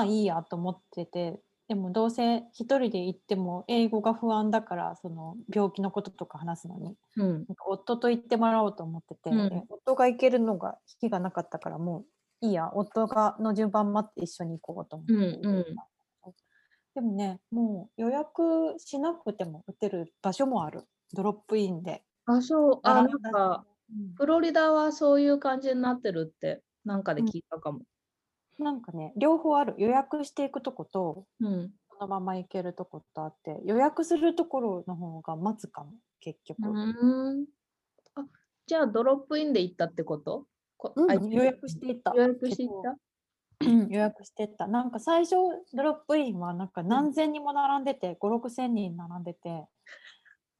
まあいいやと思っててでもどうせ一人で行っても英語が不安だからその病気のこととか話すのに。うん。夫と行ってもらおうと思ってて、うん。で夫が行けるのが引きがなかったからもういいや夫がの順番待って一緒に行こうと思って、うんうん。でもねもう予約しなくても打てる場所もある。ドロップインで。あ、そう、あ、なんか、うん。フロリダはそういう感じになってるって、なんかで聞いたかも。なんかね両方ある。予約していくとことうん。そのまま行けるとことあって予約するところの方が待つかも結局、うん。あ、じゃあドロップインで行ったってこと？こうんあ予約していった。予約していった？うん予約してった。なんか最初ドロップインはなんか何千人も並んでて、5 6千人並んでて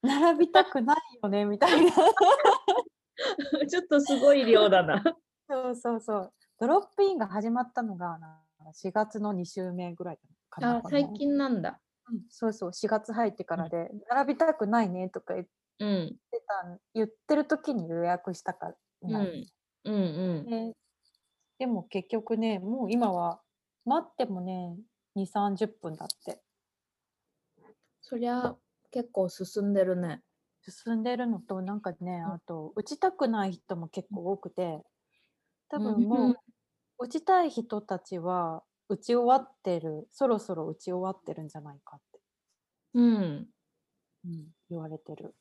並びたくないよねみたいな。ちょっとすごい量だな。そうそうそうドロップインが始まったのがなんか4月の2週目ぐらいかなあ、最近なんだ。うんそうそう4月入ってからで、並びたくないねとか言っうん。てた言ってる時に予約したからうん。うんうん。ででも結局ねもう今は待ってもね2 3 0分だってそりゃ結構進んでるね。進んでるのとなんかねうんあと打ちたくない人も結構多くて多うん分もう打ちたい人たちは打ち終わってるそろそろ打ち終わってるんじゃないかって、うん。うん言われてる、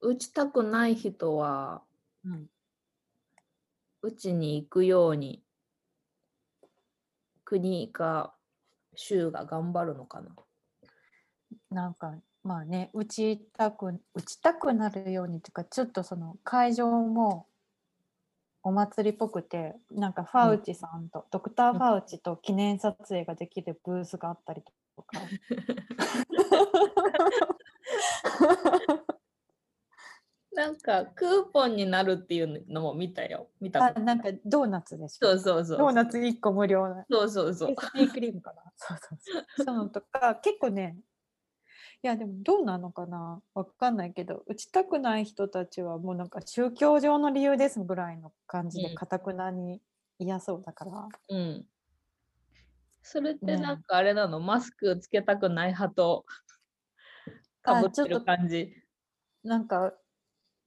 打ちたくない人は、うん、打ちに行くように、国か州が頑張るのかな。なんかまあね打ちたく打ちたくなるようにっていうかちょっとその会場もお祭りっぽくてなんかファウチさんと、ドクター・ファウチと記念撮影ができるブースがあったりとか。なんかクーポンになるっていうのも見たよ。見たこと。あなんかドーナツでしょ。そうそうそう。ドーナツ1個無料なそうそうそう。クリームかな？そうそうそう。そう。とか結構ねいやでもどうなのかな？わかんないけど打ちたくない人たちはもうなんか宗教上の理由ですぐらいの感じでうん。かたくなに嫌そうだから、うん。それってねなんかあれなの、マスクつけたくない派とかぶってる感じ？なんか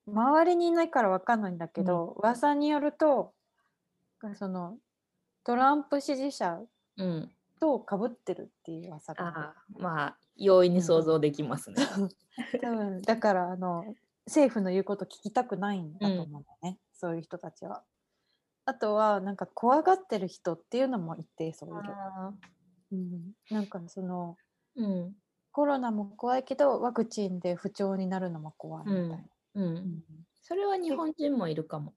周りにいないからわかんないんだけど、噂によるとそのトランプ支持者うん。とかぶってるっていう噂がある。ああ、まあ、容易に想像できますね。多分だからあの政府の言うこと聞きたくないんだと思うんだよね、そういう人たちは。あとはなんか怖がってる人っていうのも一定そういる。あうん、なんかそのーうん。コロナも怖いけどワクチンで不調になるのも怖いみたいな。う。うんんそれは日本人もいるかも。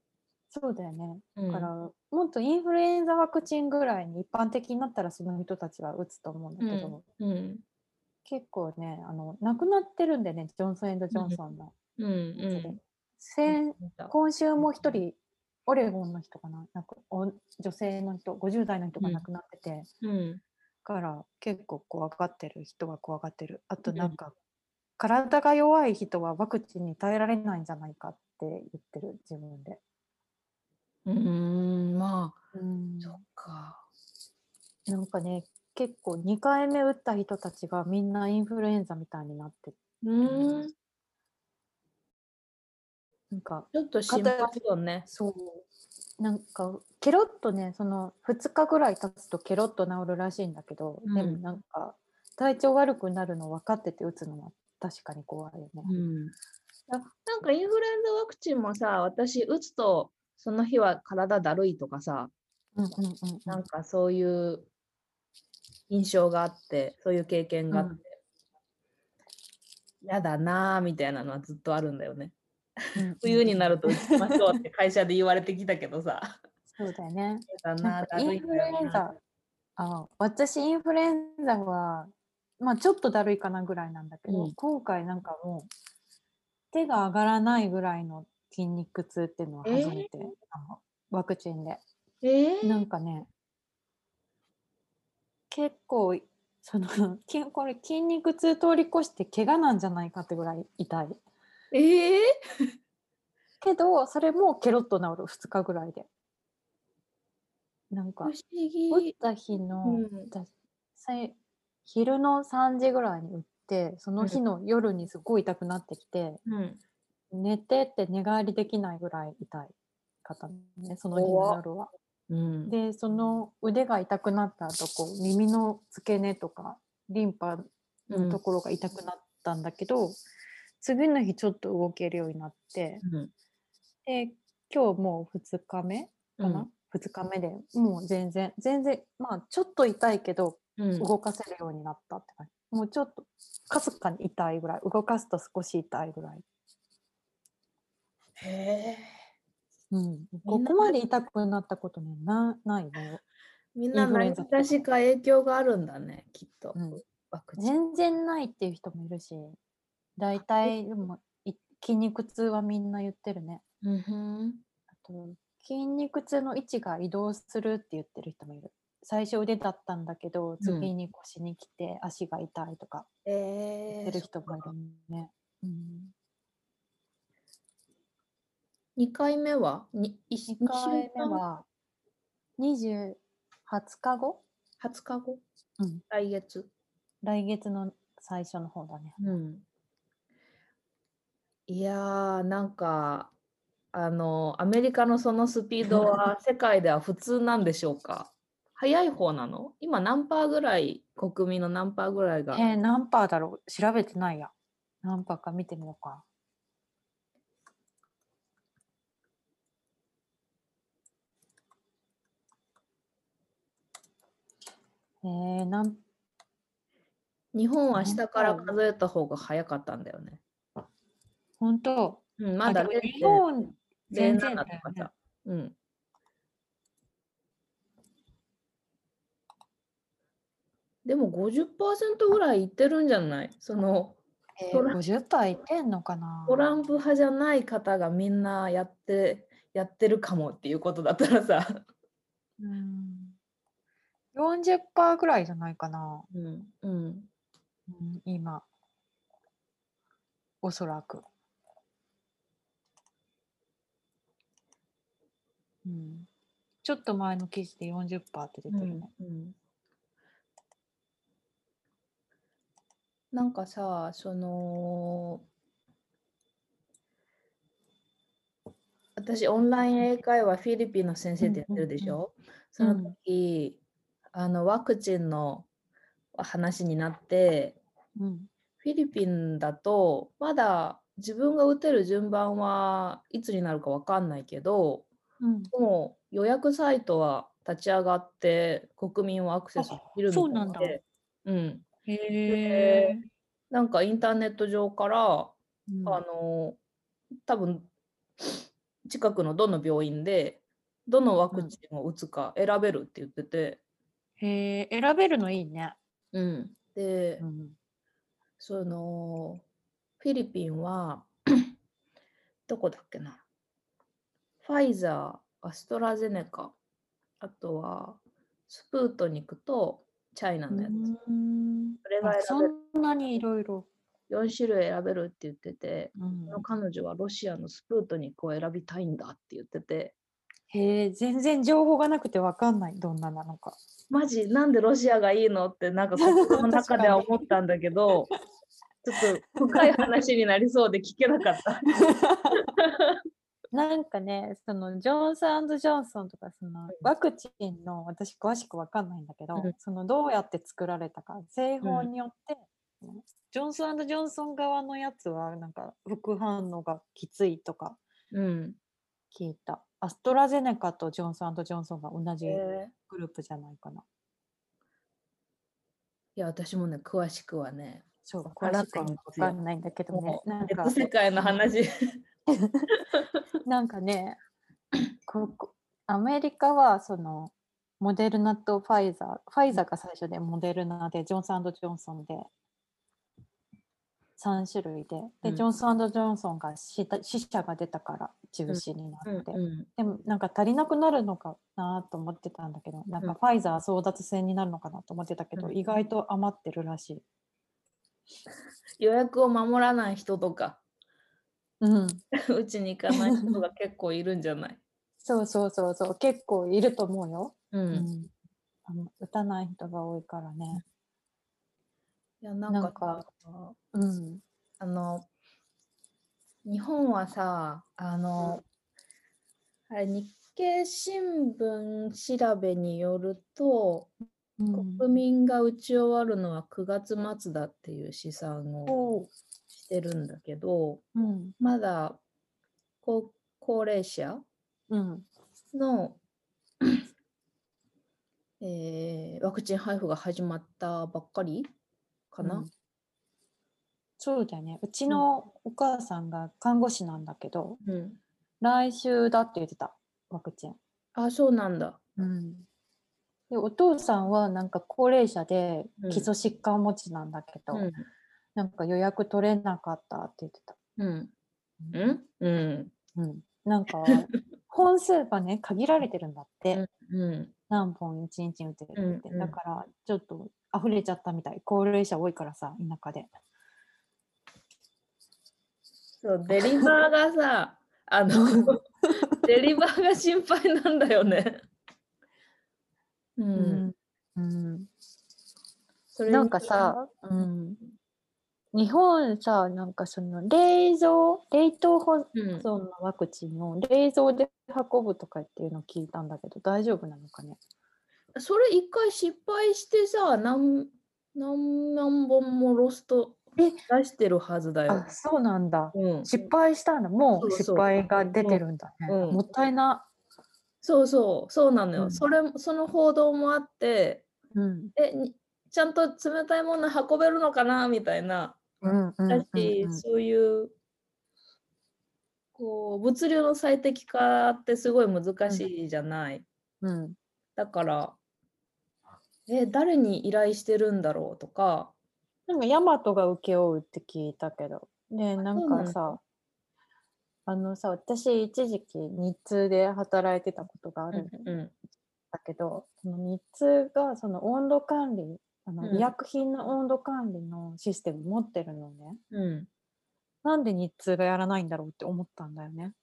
そうだよね。うんだから、もっとインフルエンザワクチンぐらいに一般的になったらその人たちは打つと思うんだけど、うん。結構ねあの亡くなってるんでねジョンソン・エンド・ジョンソンのうん。うん。今週も一人オレゴンの人かななんかお女性の人50代の人が亡くなってて、うん。から結構怖がってる人は怖がってるあとうんなんか、体が弱い人はワクチンに耐えられないんじゃないかって言ってる自分で、うーん、まあ、うんそっか。なんかね結構2回目打った人たちがみんなインフルエンザみたいになってうーん、なんかちょっと心配よね。そうなんかケロッとねその2日ぐらい経つとケロッと治るらしいんだけど、でもうんなんか体調悪くなるの分かってて打つのは確かに怖いよね。うん。あなんかインフルエンザワクチンもさ、私打つとその日は体だるいとかさ、うんうんうんうんなんかそういう印象があって、そういう経験があって、やだなぁみたいなのはずっとあるんだよね。うん冬になるると打ちましょうって会社で言われてきたけどさ、そうだよね。やだなだインフルエンザあ私インフルエンザはまあちょっとだるいかなぐらいなんだけど、うん。今回なんかもう手が上がらないぐらいの筋肉痛っていうのは初めて、あのワクチンで。えー？なんかね結構その きこれ筋肉痛通り越して怪我なんじゃないかってぐらい痛いえー？けどそれもケロッと治る2日ぐらいでなんか。打った日うの、ん。ださい昼の3時ぐらいに打ってその日の夜にすごい痛くなってきて、うん。寝てって寝返りできないぐらい痛いかったねその日の夜は。うん。でその腕が痛くなった後こう耳の付け根とかリンパのところが痛くなったんだけど、次の日ちょっと動けるようになってうん。で今日もう2日目かな、2日目でもう全然全然まあちょっと痛いけどうん。動かせるようになったって感じ。もうちょっとかすかに痛いぐらい動かすと少し痛いぐらい。へえ。うん、ここまで痛くなったことねなないね。みんな何かしか影響があるんだね、きっと。うん。全然ないっていう人もいるし大体でもい筋肉痛はみんな言ってるね。うん。あと筋肉痛の位置が移動するって言ってる人もいる。最初腕だったんだけど次に腰に来て足が痛いとか言えーってる人もいるね。うん2回目は？にいし2回目は20 20日後、20日後？うん、来月。来月の最初の方だね。うん。いやー、なんか、あの、アメリカのそのスピードは世界では普通なんでしょうか？早い方なの？今何パーぐらい、国民の何パーぐらいが？えー、何パーだろう？調べてないや。何パーか見てみようか。えー、なん日本は下から数えた方が早かったんだよね。本当。うん、まだあでも日本全然0.07だよね。とかさ。うん。でも50%ぐらいいってるんじゃない？そのえトラー、50パーいってんのかな。トランプ派じゃない方がみんなやってやってるかもっていうことだったらさ。うん40パーぐらいじゃないかな、うん。うん。うん、今。おそらく、うん、ちょっと前の記事で40パーって出てるね、うんなんかさ、その、私、オンライン英会話、フィリピンの先生でやってるでしょ、その時、あの、ワクチンの話になって、うん。フィリピンだと、まだ自分が打てる順番はいつになるかわかんないけど、うん、もう予約サイトは立ち上がって国民はアクセスできるみたいそうなんだ。で、うん、へえなんかインターネット上から、うん。あの多分近くのどの病院でどのワクチンを打つか選べるって言ってて、へえ選べるのいいね、うん、で、うん。そのフィリピンは どこだっけな。ファイザーアストラゼネカあとはスプートニクとチャイナのやつ、うん。それがあ選べる。そんなにいろいろ、4種類選べるって言ってて、うん。彼女はロシアのスプートニクを選びたいんだって言っててへえ全然情報がなくてわかんないどんななのか。マジ？なんでロシアがいいのってなんか心の中では思ったんだけど ちょっと深い話になりそうで聞けなかった。なんかね、そのジョンソンジョンソンとかそのワクチンの私詳しくわかんないんだけど、うん。そのどうやって作られたか製法によって、ジョンソンジョンソン側のやつはなんか副反応がきついとかうん。聞いた。アストラゼネカとジョンソンジョンソンが同じえ。ーグループじゃないかな。いや私もね詳しくはねそう詳しくはないんですよ。わかんないんだけどね。なんか別世界の話。なんかね、ここアメリカはそのモデルナとファイザー、ファイザーが最初でモデルナで、ジョンソンジョンソンで3種類で、で、うん。ジョンソンジョンソンが死者が出たから中止になって、うんでもなんか足りなくなるのかなと思ってたんだけど、なん。うんかファイザー争奪戦になるのかなと思ってたけど、うん。意外と余ってるらしい。予約を守らない人とか。うん、うちに行かない人が結構いるんじゃない？そうそうそうそう、結構いると思うよ。う。うんん、あの打たない人が多いからね。いや、なんなんかうん。あの、日本はさ、あの、あれ日経新聞調べによると、うん、国民が打ち終わるのは9月末だっていう試算をしてるんだけど、うん。まだ高高齢者うん。の、えーワクチン配布が始まったばっかりかな？うんそうだよね。うちのお母さんが看護師なんだけど、うん。来週だって言ってた、ワクチン。あ、そうなんだ。うん、でお父さんはなんか高齢者でうん基礎疾患持ちなんだけど、うん。なんか予約取れなかったって言ってた。うん。うんうん？うん、なんか 本数がね限られてるんだって、うん。何本一日に打てるって、うんうんだからちょっと溢れちゃったみたい。高齢者多いからさ田舎で。そう、デリバーがさ、あの、デリバーが心配なんだよね。う。うん。うん、それになんかさ、うん、日本さなんかその冷蔵冷凍保うん、存のワクチンを冷蔵で運ぶとかっていうのを聞いたんだけど大丈夫なのかね？それ一回失敗してさ、何何万本もロストえ出してるはずだよ。あ。そうなんだ。うん、失敗したんだもそう失敗が出てるんだね、うん。もったいな。そうそう、そうなのよ。うん。それその報道もあって、うん。え、にちゃんと冷たいもの運べるのかなみたいな。だし、うんそういうこう物流の最適化ってすごい難しいじゃない。うん。だから、え、誰に依頼してるんだろうとか、なんかヤマトが請け負うって聞いたけど。でなんかさあのさ私一時期日通で働いてたことがあるんうんだけど、その日通がその温度管理あのうん。医薬品の温度管理のシステム持ってるのね、うん。なんで日通がやらないんだろうって思ったんだよね。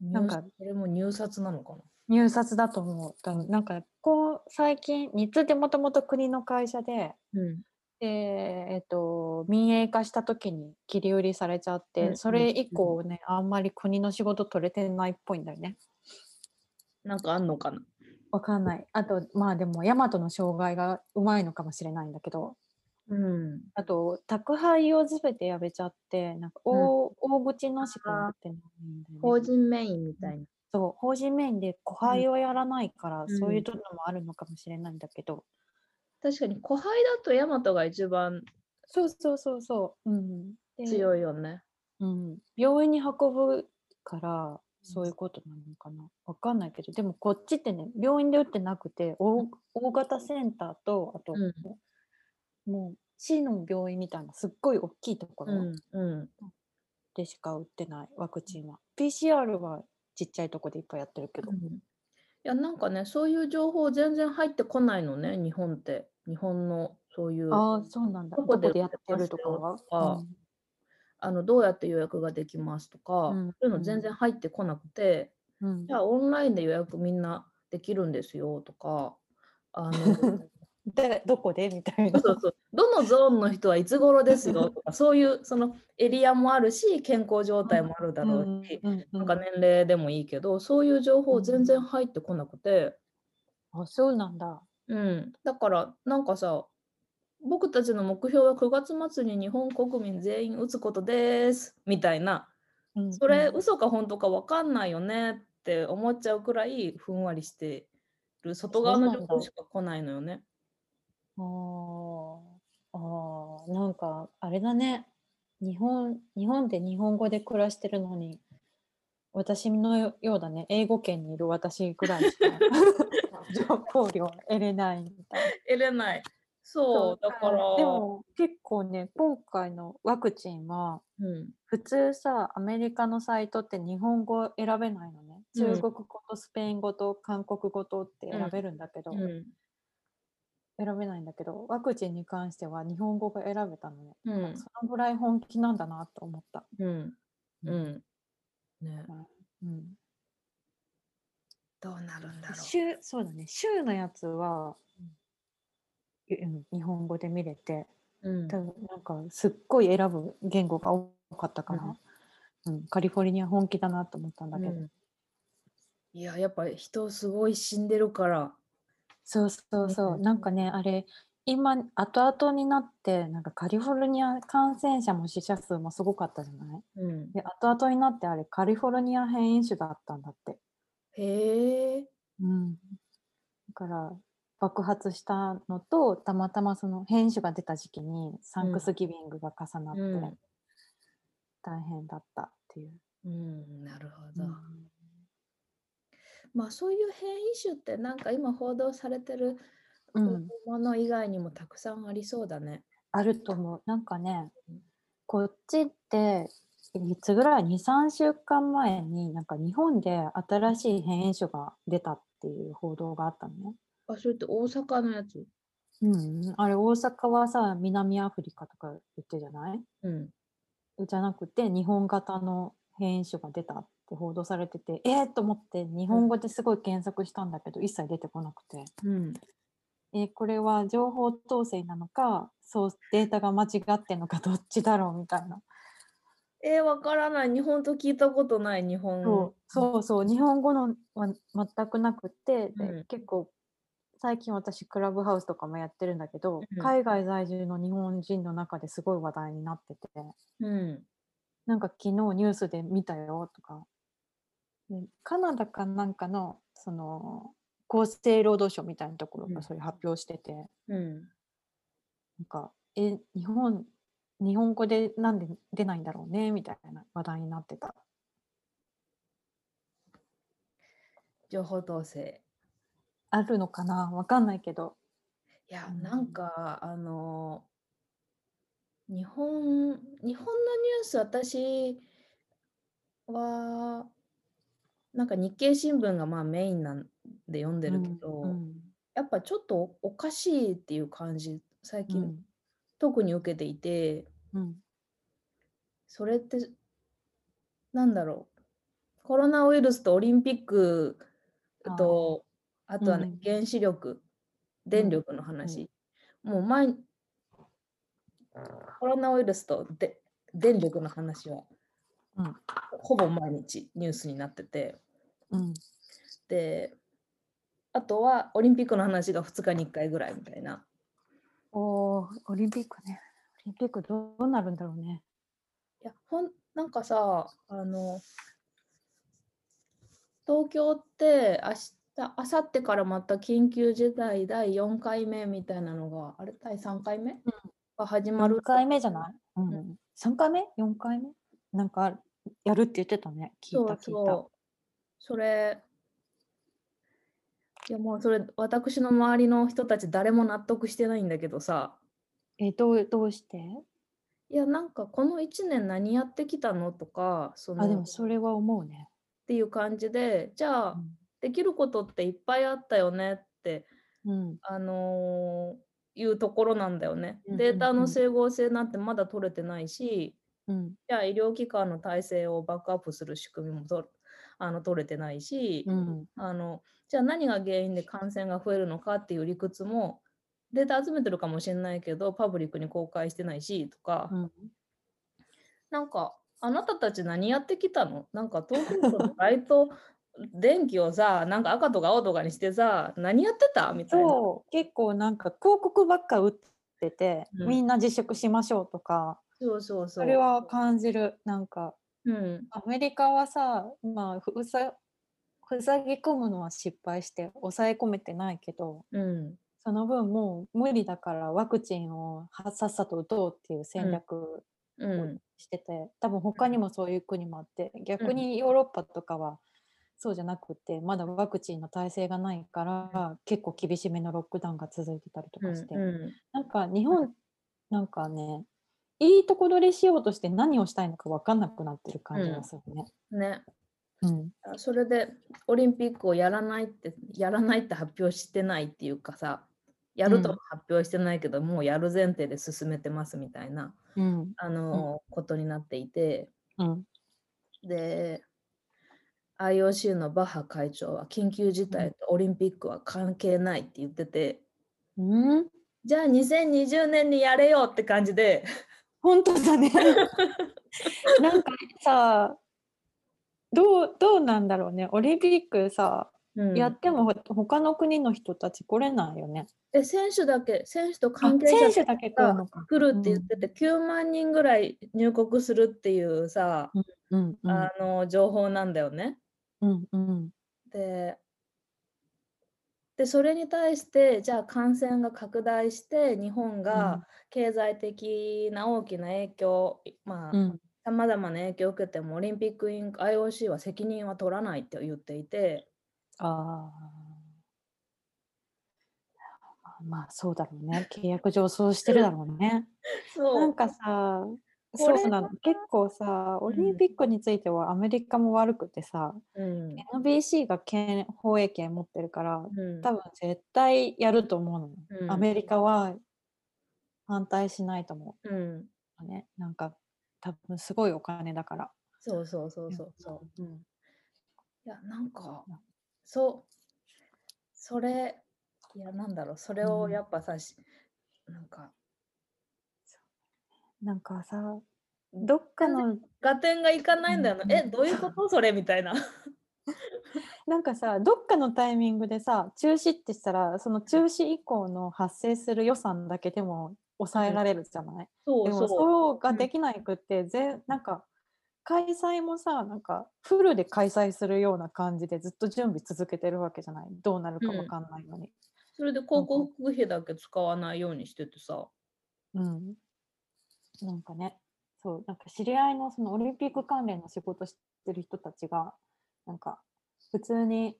なんか入それも入札なのかな。入札だと思うだなんかこう最近日通ってもともと国の会社でうんで、えっと、民営化した時に切り売りされちゃって、うんそれ以降ね、あんまり国の仕事取れてないっぽいんだよね。なんかあんのかな？わかんない。あと、まあでも、ヤマトの障害がうまいのかもしれないんだけど、うん。あと、宅配をすべてやめちゃって、なんか大、大口のしかやってないんだよ法ね。人メインみたいな。そう、法人メインで個配をやらないから、うん。そういうのもあるのかもしれないんだけど、確かに、小配だとヤマトが一番そうそうそうそう。うん、で強いよね。うん、病院に運ぶからそういうことなのかな。わかんないけどでもこっちってね病院で打ってなくて大大型センターとあと、うん。もう市の病院みたいなすっごい大きいところ。でしか売ってないワクチンは。PCR はちっちゃいとこでいっぱいやってるけど、いやなんかねそういう情報全然入ってこないのね日本って。日本のそういうああそうなんだ。どこでどこでやってるとか？は売ってますよとかあのどうやって予約ができますとか、うん。そういうの全然入ってこなくて、うん。うん。じゃあオンラインで予約みんなできるんですよとかあの だどこで？みたいな。そうそう。どのゾーンの人はいつ頃ですよ？とかそういうそのエリアもあるし健康状態もあるだろうし、うんうんうんなんか年齢でもいいけどそういう情報全然入ってこなくて。あそうなんだ。うん、だからなんかさ僕たちの目標は9月末に日本国民全員打つことです。みたいな。うんそれうん嘘か本当か分かんないよねって思っちゃうくらいふんわりしてる。外側の情報しか来ないのよね。あー。あー。なんかあれだね。日本日本で日本語で暮らしてるのに私のよようだね。英語圏にいる私ぐらいしか 情報量得れないみたい。な。得れない。そうだから。でも結構ね今回のワクチンはうん。普通さアメリカのサイトって日本語選べないのね。うん。中国語とスペイン語と韓国語とって選べるんだけど、うん選べないんだけどワクチンに関しては日本語が選べたのね、うん。そのぐらい本気なんだなと思った、うん。うん。ね。うん、どうなるんだろう。週そうだね。週のやつは、うん、日本語で見れてうん。多分なんかすっごい選ぶ言語が多かったから、うん。カリフォルニア本気だなと思ったんだけど、うん。いや、やっぱ人すごい死んでるから。そうそうそう、うんなんかねあれ今後々になってなんかカリフォルニア感染者も死者数もすごかったじゃない？うん、で後々になってあれカリフォルニア変異種だったんだって。へえ。うん、だから爆発したのとたまたまその変異種が出た時期にサンクスギビングが重なってうん大変だったっていう。うん、なるほど。うんまあそういう変異種ってなんか今報道されてるうんもの以外にもたくさんありそうだね。あると思う。なんかねうん、こっちっていつぐらい？2、3週間前になんか日本で新しい変異種が出たっていう報道があったのね。あ、それって大阪のやつ？うん、あれ大阪はさ南アフリカとか言ってるじゃない？うん。じゃなくて日本型の変異種が出たって報道されててえー、と思って日本語ですごい検索したんだけど、一切出てこなくて、うん。えーこれは情報統制なのかそうデータが間違ってんのかどっちだろうみたいな、えー、わからない。日本と聞いたことない日本。そうそうそう日本語のは全くなくてで、うん結構最近私クラブハウスとかもやってるんだけど、うん海外在住の日本人の中ですごい話題になってて。うん。なんか昨日ニュースで見たよとか、でカナダかなんかのその厚生労働省みたいなところうんがそれ発表してて、うん。なんかえ日本日本語でなんで出ないんだろうねみたいな話題になってた。情報統制。あるのかな？わかんないけど。いや、うんなんか、あの、日本、日本のニュース、私は、なんか日経新聞がまあメインなんで読んでるけど、うん。やっぱちょっとおおかしいっていう感じ、最近、うん。特に受けていて、うん。それって、なんだろう、コロナウイルスとオリンピックと、あとはね、うん原子力、電力の話、もう毎、コロナウイルスとで電力の話は、うん。ほぼ毎日ニュースになってて、うんで、あとはオリンピックの話が2日に1回ぐらいみたいな。おーオリンピックね。オリンピックどうなるんだろうね。いや、ほん、なんかさ、あの、東京って明日、明後日からまた緊急事態第4回目みたいなのが、あれ、第3回目、が始まる3。回目じゃない、うんう3回目 ?4 回目？なんかやるって言ってたね。聞いた聞いた。それ、いやもうそれ、私の周りの人たち誰も納得してないんだけどさ、えどうどうして？いや、なんかこの1年何やってきたのとか、そのあでっもそれは思うね。ていう感じで、じゃあ、できることっていっぱいあったよねって、うん。あのーいうところなんだよね。うんうんデータうんの整合性なんてまだ取れてないし、うん。じゃあ医療機関の体制をバックアップする仕組みもとあの取れてないし、うん。あのじゃあ何が原因で感染が増えるのかっていう理屈もデータ集めてるかもしれないけどパブリックに公開してないしとか、うん。なんかあなたたち何やってきたの？なんか東京都のライト 電気をさなんか赤とか青とかにしてさ何やってた？みたいな。そう。結構なんか広告ばっか打ってて、うん。みんな自粛しましょうとか。そうそうそう。それは感じる。なんかうん。アメリカはさまあふさ塞ぎ込むのは失敗して抑え込めてないけどうん。その分もう無理だからワクチンをはさっさと打とうっていう戦略うん。してて、多分他にもそういう国もあって逆にヨーロッパとかはそうじゃなくてまだワクチンの体制がないから、結構厳しめのロックダウンが続いてたりとかして、うなんか日本なんかねいいとこ取りしようとして何をしたいのか分かんなくなってる感じがするね。ん。ね。うん。あそれでオリンピックをやらないってやらないって発表してないっていうかさやるとも発表してないけど、もうやる前提で進めてますみたいなうん。あの、ことになっていて。うん。で IOC のバッハ会長は緊急事態とオリンピックは関係ないって言ってて、うん。じゃあ2020年にやれよって感じで、本当だね。なんかさ、どうどうなんだろうね。オリンピックさ、うんやってもほ他の国の人たち来れないよね。え選手だけ、選手とあ関係者選手だけ来るって言ってて、9万人ぐらい入国するっていうさ、うんうんあの情報なんだよね。うんうんででそれに対してじゃあ感染が拡大して日本が経済的な大きな影響、まあうんさまざまな影響を受けてもオリンピック委員 IOC は責任は取らないって言っていて、ああ。まあそうだろうね。契約上そうしてるだろうね。そなんかさ、そうなの。結構さ、オリンピックについてはアメリカも悪くてさ、うん、NBC が権放映権持ってるから、うん多分絶対やると思うのよ。うんアメリカは反対しないと思うん、う。ね、なんか多分すごいお金だから。そうそうそうそうそう。うん。いやなんかそうそれいやなんだろうそれをうんやっぱさ、しなんかなんかさ、どっかの合点がいかないんだよな、うんえどういうこと？それみたいな。なんかさどっかのタイミングでさ中止ってしたらその中止以降の発生する予算だけでも抑えられるじゃない、でもそうそう。そうがうんできないくって、ぜなんか開催もさなんかフルで開催するような感じでずっと準備続けてるわけじゃない？どうなるかわかんないのに。それで広告費だけ使わないようにしててさ。うん、なんかねそうなんか知り合いのそのオリンピック関連の仕事してる人たちがなんか普通に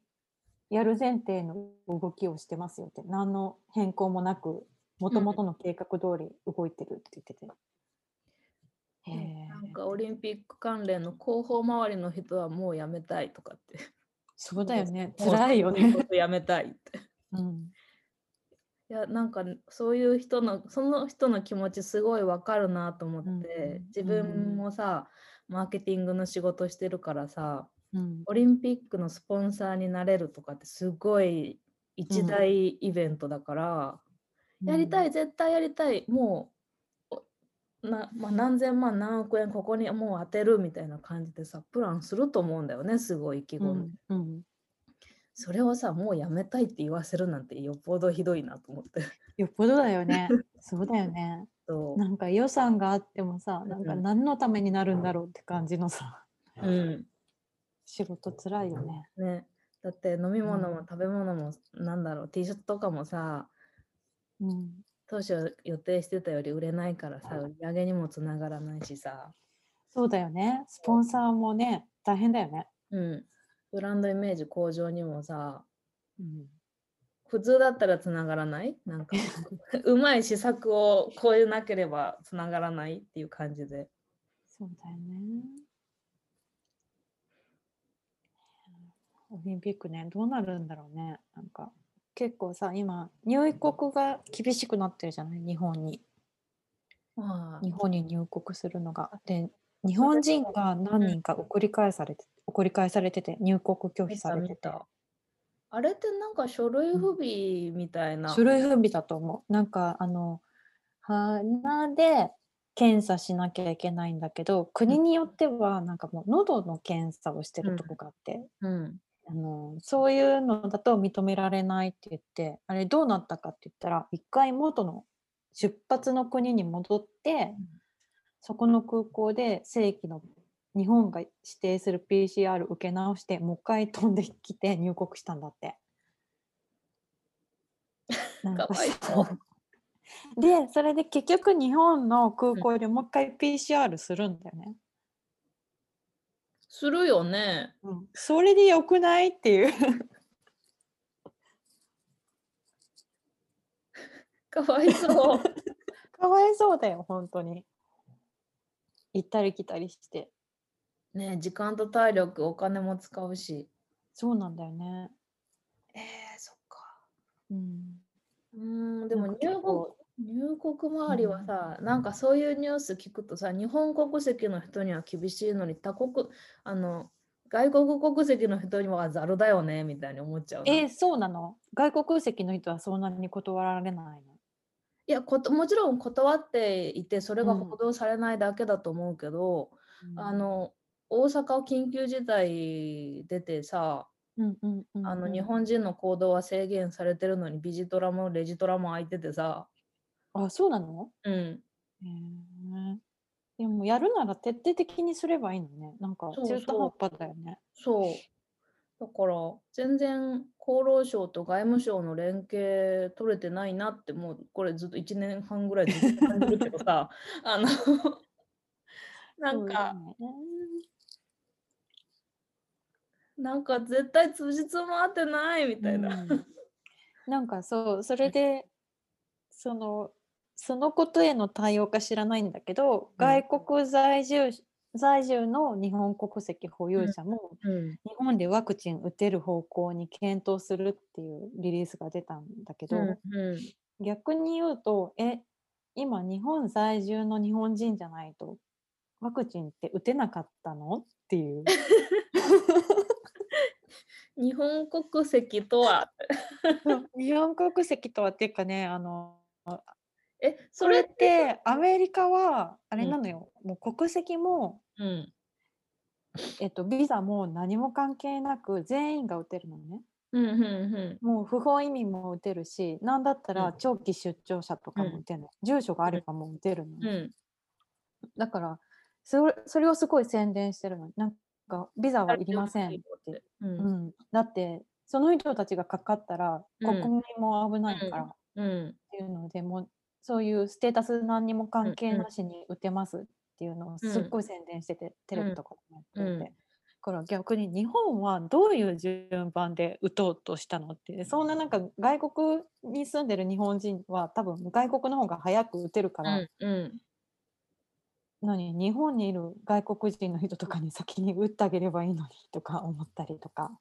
やる前提の動きをしてますよって何の変更もなくもともとの計画通り動いてるって言ってて。へえなんかオリンピック関連の広報周りの人はもうやめたいとかって。そうだよね辛いよねやめたいって。うんいやなんかそういう人のその人の気持ちすごいわかるなと思って、うん自分もさマーケティングの仕事してるからさうん。オリンピックのスポンサーになれるとかってすごい一大イベントだから、やりたい絶対やりたいもうおな、まあ、何千万何億円ここにもう当てるみたいな感じでさプランすると思うんだよねすごい意気う込み、んうんそれをさもうやめたいって言わせるなんてよっぽどひどいなと思って。よっぽどだよね。そうだよね。そう。なんか予算があってもさ、なんかうん。何のためになるんだろうって感じのさ、うん。仕事つらいよね。ね、だって飲み物もうん。食べ物もなんだろう T シャツとかもさうん、当初予定してたより売れないからさ売り上げにもつながらないしさ、そうだよね。スポンサーもね、大変だよね。うん、ブランドイメージ向上にもさうん、普通だったらつながらない？なんか うまい施策を超えなければつながらないっていう感じでそうだよね。オリンピックね、どうなるんだろうね。なんか結構さ、今、入国が厳しくなってるじゃない？日本に。まあ日本に入国するのが。で、日本人が何人か送り返されて、送り返されてて、入国拒否見されてて。たあれってなんか書類不備みたいな、書類不備だと思う。なんかあの鼻で検査しなきゃいけないんだけど国によってはなんかもう喉の検査をしてるとこがあって、うんあのそういうのだと認められないって言ってあれどうなったかって言ったら一回元の出発の国に戻って、そこの空港で正規の日本が指定する PCR 受け直してもう一回飛んできて入国したんだって。なんかわいさそうでそれで結局日本の空港でもう一回 PCR するんだよね。するよねうん、それでよくないっていう。かわいそう かわいそうだよ本当に。行ったり来たりして。ね時間と体力お金も使うし。そうなんだよね。えー、そっか。うん、うーんでも入国入国周りはさ、なんかそういうニュース聞くとさ日本国籍の人には厳しいのに他国あの外国国籍の人にはざるだよねみたいに思っちゃうな。えーそうなの？外国籍の人はそんなに断られないの？いやこともちろん断っていてそれがうん。報道されないだけだと思うけど、あ、の大阪緊急事態出てさ、うんうんうんうん。あの日本人の行動は制限されてるのにビジトラもレジトラも空いててさ、あそうなの？うん、でもやるなら徹底的にすればいいのね。なんか中途半端だよね。そう。だから全然厚労省と外務省の連携取れてないなってもうこれずっと1年半ぐらいずっと感じるけどさ。あのなんか、ねなんか絶対通じつ回ってないみたいな。うん。なんかそうそれでそのそのことへの対応か知らないんだけど、うん。外国在住在住の日本国籍保有者も、うん。日本でワクチン打てる方向に検討するっていうリリースが出たんだけど、うん。逆に言うとえ今日本在住の日本人じゃないとワクチンって打てなかったの？っていう 日本国籍とは？日本国籍とはっていうかねあのえそれっそれっててアメリカはあれうんなのよ、もう国籍も、うん。えっと、ビザも何も関係なく全員が打てるのね。うんうんもう不法移民も打てるしなんだったうん。ら長期出張者とかも打てるの、住所があればもう打てるの。だからそれそれをすごい宣伝してるの。なんかビザはいりませんって、ううん。ん、だってその人たちがかかったらうん。国民も危ないから。っうん。ていうので、もうそういうステータス何にも関係うんなしに打てますっていうのをすっごい宣伝してて、テレビとかでもやってて、うん。だから逆に日本はどういう順番で打とうとしたのってそんななんか外国に住んでる日本人は多分外国の方が早く打てるから、うん。うん何日本にいる外国人の人とかに先に打ってあげればいいのにとか思ったりとか。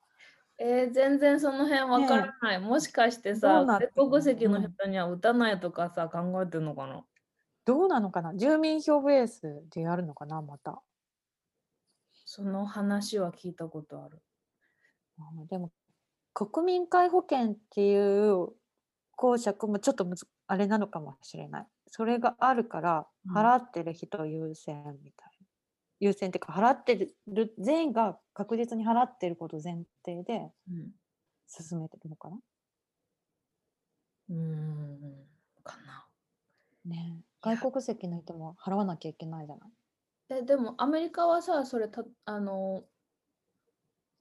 えー全然その辺わからない、もしかしてどさ外国籍の人には打たないとかさ、考えてるのかな？どうなのかな？住民票ベースでやるのかな？また。その話は聞いたことある。あーでも国民皆保険っていう公爵もちょっとむずあれなのかもしれない。それがあるからうん払ってる人優先みたいな。優先っていうか払ってる全員が確実に払ってること前提でうん進めてるのかな？うーんかなね外国籍の人も払わなきゃいけないじゃない？えでもアメリカはさそれたあの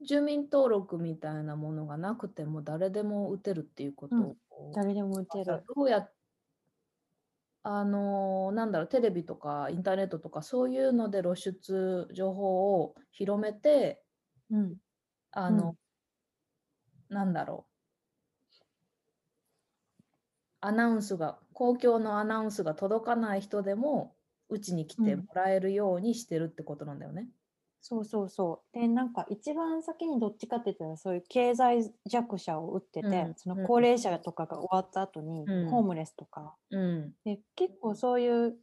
住民登録みたいなものがなくても誰でも打てるっていうことうんを誰でも打てさる。どうやっあのなんだろうテレビとかインターネットとかそういうので露出情報を広めてうん。あの、なんだろうアナウンスが公共のアナウンスが届かない人でもうちに来てうんもらえるようにしてるってことなんだよね。そうそうそう。で、なんか一番先にどっちかって言ったら、そういう経済弱者を打ってて、うんそのうん高齢者とかが終わった後に、うん。ホームレスとか、うん。で、結構そういう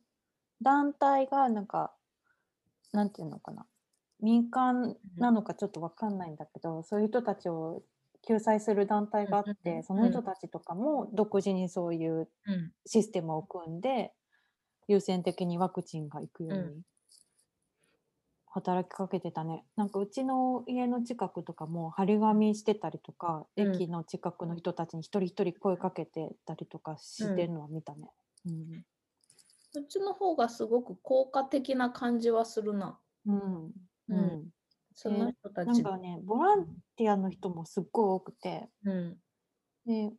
団体が、なんか、なんていうのかな、民間なのかちょっとわかんないんだけど、そういう人たちを救済する団体があって、その人たちとかも独自にそういううん。システムを組んで、優先的にワクチンが行くよううん。に働きかけてたね。なんかうちの家の近くとかも張り紙してたりとか、うん駅の近くの人たちに一人一人声かけてたりとかしてるのは見たね。うん。そっちの方がすごく効果的な感じはするな。うん。ううんん。その人たちなんかね、ボランティアの人もすっごい多くて、うんで、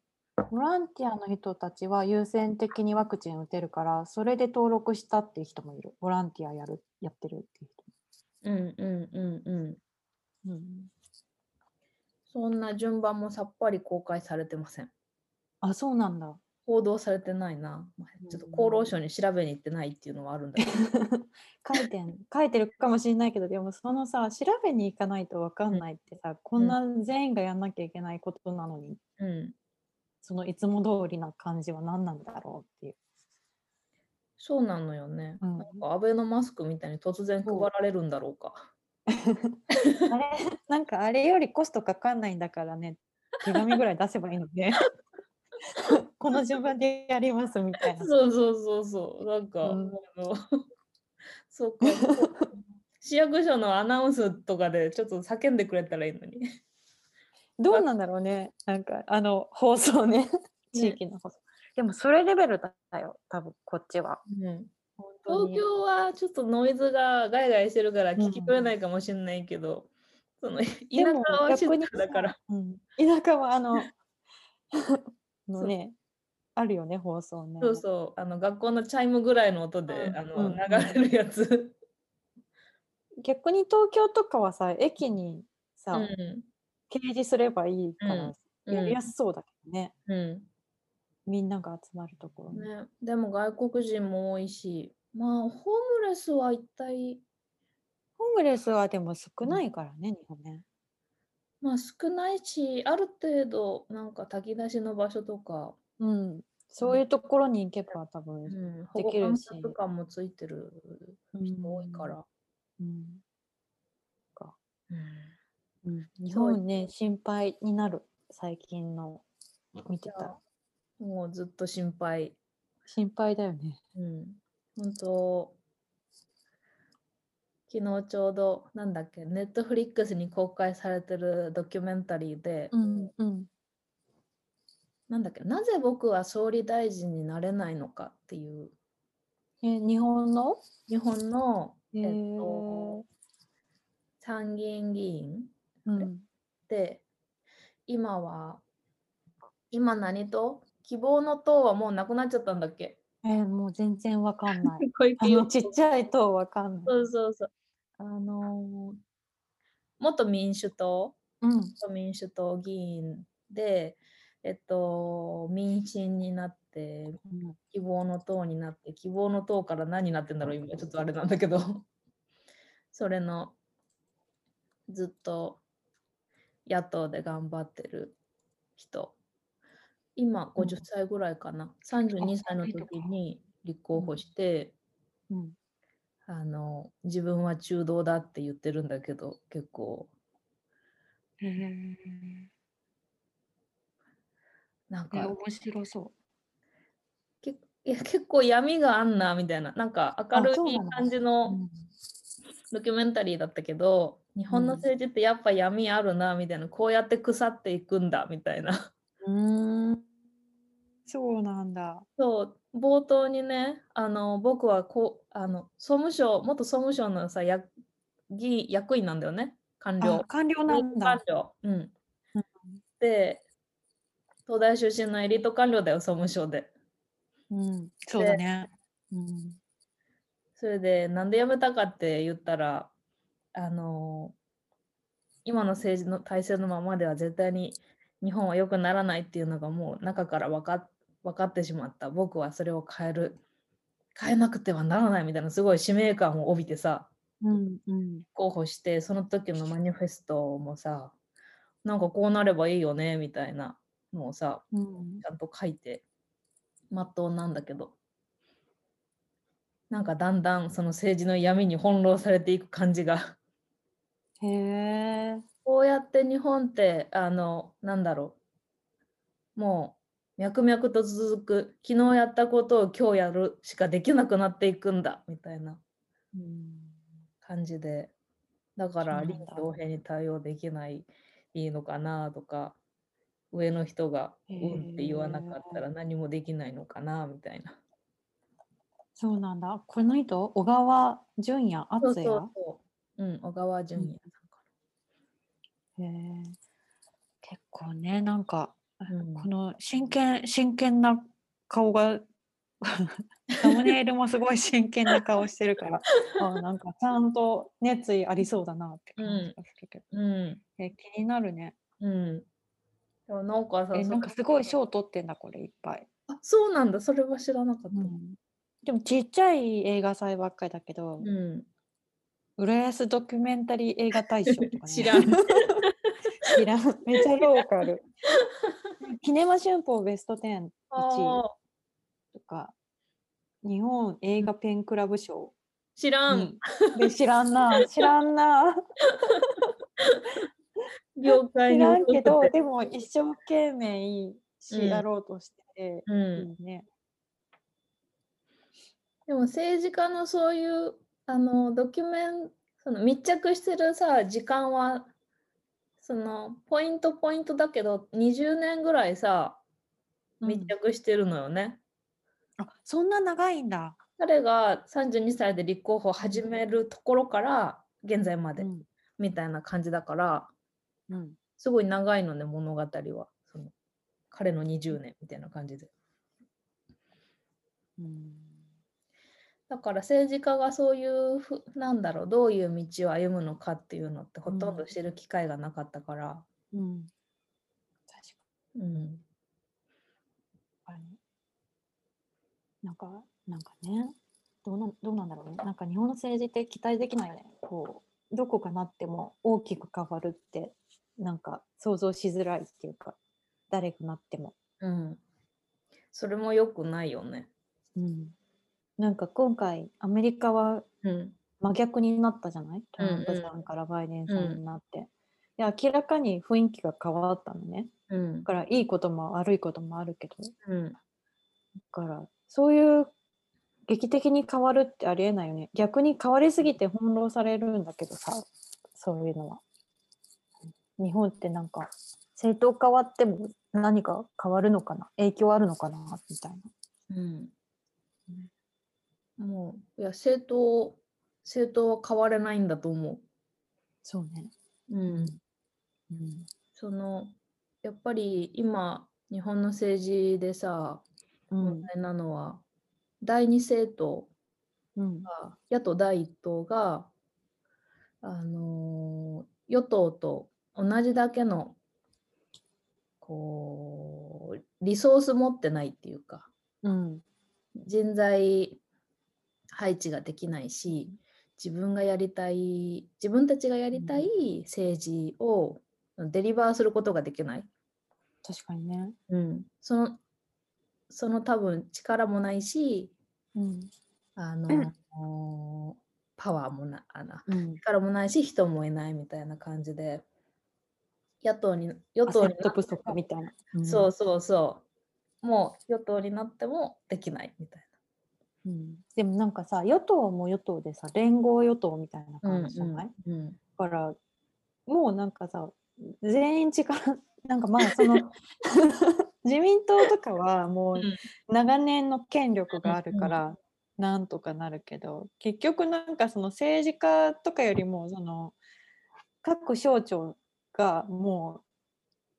ボランティアの人たちは優先的にワクチン打てるから、それで登録したっていう人もいる。ボランティアやる、やってるっていう人うんうんうんうん。も。うん。そんな順番もさっぱり公開されてません。あ、そうなんだ。報道されてないな。まあちょっと厚労省に調べに行ってないっていうのはあるんだけど。書いてん、書いてるかもしれないけど、でもそのさ、調べに行かないとわかんないってさ、こんな全員がやんなきゃいけないことなのに、うん。そのいつも通りな感じは何なんだろうっていう。そうなのよね。うんなんかアベノマスクみたいに突然配られるんだろうか。あれ？なんかあれよりコストかかんないんだからね手紙ぐらい出せばいいので この順番でやりますみたいな。そうそうそうそう。なんか、うんあの そうか。市役所のアナウンスとかでちょっと叫んでくれたらいいのに。どうなんだろうねなんかあの放送ね地域の放送。でもそれレベルだよ多分こっちは。うん、東京はちょっとノイズがガイガイしてるから聞き取れないかもしれないけど、その田舎は静かだから。さ、うん、田舎はあの のねあるよね放送ね。そうそう、あの学校のチャイムぐらいの音で、うんあのうん流れるやつ。逆に東京とかはさ駅にさ、うん掲示すればいいから、うんやりやすそうだけどね、うんみんなが集まるところに。ね、でも外国人も多いし、まあ、ホームレスは一体、ホームレスはでも少ないからね、日本ね。まあ少ないし、ある程度、なんか炊き出しの場所とか、うん、そういうところに行けば多分、うん、できるし。保護観察官もついてる人多いから。うん。うん。うん、日そう。本ね心配になる。最近の見てたらもうずっと心配。心配だよね。うん。本当昨日ちょうど、なんだっけ、ネットフリックスに公開されてるドキュメンタリーで、うんうん。なんだっけ、なぜ僕は総理大臣になれないのかっていう、え日本の？日本の、えっと、参議院議員。うん。で、今は、今何党希望の党はもうなくなっちゃったんだっけ？えーもう全然わかんない。あのちっちゃいとわかんない。そうそうそう。あのー元民主党、うん。元民主党議員で、えっと、民進になって、うん希望の党になって、希望の党から何になってんだろう、今、ちょっとあれなんだけど、それの、ずっと野党で頑張ってる人、今うん。50歳ぐらいかな、32歳の時に立候補して、うん。あの自分は中道だって言ってるんだけど結構。なんか。え面白そけいや結構闇があんなみたいな。なんか明るい。感じのうん。ドキュメンタリーだったけど、日本のうん。政治ってやっぱ闇あるなみたいな。こうやって腐っていくんだみたいなうーんそうなんだ。そう冒頭にねあの僕はこうあの総務省元総務省のさや議員役員なんだよね官僚あ官僚なんだ官。僚。うんうん。で、東大出身のエリート官僚だよ、総務省で。うん、そうだね。うんそれで、なんで辞めたかって言ったら、あの今の政治の体制のままでは絶対に日本は良くならないっていうのがもう中から分かっ分かってしまった。僕はそれを変える。変えなくてはならないみたいなすごい使命感を帯びてさ、うんうん候補して、その時のマニフェストもさ、なんかこうなればいいよねみたいなのをさ、うんちゃんと書いて、まっとうなんだけど、なんかだんだんその政治の闇に翻弄されていく感じが、へえ。こうやって日本って、あの、なんだろう、もう脈々と続く、昨日やったことを今日やるしかできなくなっていくんだ、みたいなうん感じで、だから臨機応変に対応できないいいのかなとか、上の人がへうんって言わなかったーら何もできないのかなみたいな。そうなんだ。この人、小川淳也、そう敦也？そうそう。うん、小川淳也さ結構ね、なんか、うんこの真剣、真剣な顔が、サムネイルもすごい真剣な顔してるから、あなんかちゃんと熱意ありそうだなって感じがするけど、ら。うん。え気になるね。うん。でもなんかさ、なんかすごい賞取ってんだ、これいっぱい。あそうなんだ、それは知らなかった。うんでもちっちゃい映画祭ばっかりだけど、うん。浦安ドキュメンタリー映画大賞とかね。知らん。知らん。めっちゃロ ーカル。キネマ春報ベスト10 1位あとか、日本映画ペンクラブ賞ー知らん。知らんな知らんな 業界に知らんけどでも一生懸命やろうとしてて、うんいいね。でも政治家のそういうあのドキュメンその密着してるさ時間はそのポイントポイントだけど20年ぐらいさ密着してるのよね。あそんな長いんだ。彼が32歳で立候補を始めるところから現在までうんみたいな感じだからうんすごい長いのね物語はその彼の20年みたいな感じで。うんだから政治家がそういうふなんだろうどういう道を歩むのかっていうのってほとんど知る機会がなかったから、うん確うんかに。なんか、なんかね、どうなんどうなんだろうね。なんか日本の政治って期待できないよね。こう、どこかなっても大きく変わるって、なんか想像しづらいっていうか、誰がなっても。うん、それも良くないよね。うん。なんか今回、アメリカはうん真逆になったじゃない？トランプさんからバイデンさんになって。いや明らかに雰囲気が変わったのね。うんだからいいことも悪いこともあるけど。うんだからそういう劇的に変わるってありえないよね。逆に変わりすぎて翻弄されるんだけどさ、そういうのは。日本ってなんか政党変わっても何か変わるのかな？影響あるのかな？みたいな。うんもういや政党政党は変われないんだと思そうね。う。うんうん。そのやっぱり今日本の政治でさうん。問題なのは、第二政党うん。が野党第一党が、あのー与党と同じだけのこうリソース持ってないっていうかうん。人材配置ができないし自分がやりたい自分たちがやりたい政治をデリバーすることができない、確かにね。うん、そのその多分力もないしうん。あのーパワーもなあのうん。力もないし人もいないみたいな感じで野党に与党に不足みたいな。うんそうそうそうもう与党になってもできないみたいうん、でもなんかさ与党も与党でさ連合与党みたいなな。感じじゃない、だうんからもうなんかさ全員力 なんかまあその 自民党とかはもう長年の権力があるからなんとかなるけど結局なんかその政治家とかよりもその各省庁がもう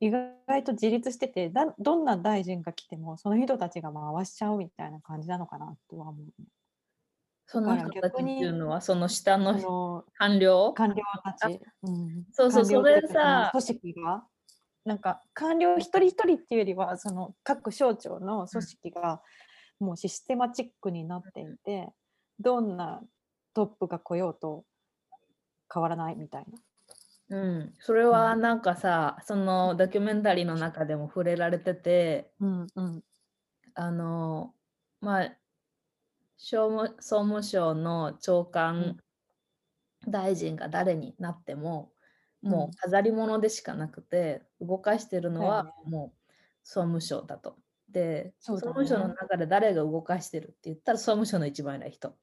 意外と自立しててだどんな大臣が来てもその人たちが回しちゃうみたいな感じなのかなとは思うね。その人たちっていうのはその下あのの官僚？官僚たち、うん、そうそうそれさ組織が？なんか官僚一人一人っていうよりはその各省庁の組織がもうシステマチックになっていて、どんなトップが来ようと変わらないみたいな。うん、それはなんかさ、そのドキュメンタリーの中でも触れられてて、うんうん。あの、まあ、総務省の長官大臣が誰になっても、もう飾り物でしかなくて、動かしてるのはもう総務省だと。で、総務省の中で誰が動かしてるって言ったら総務省の一番偉い人。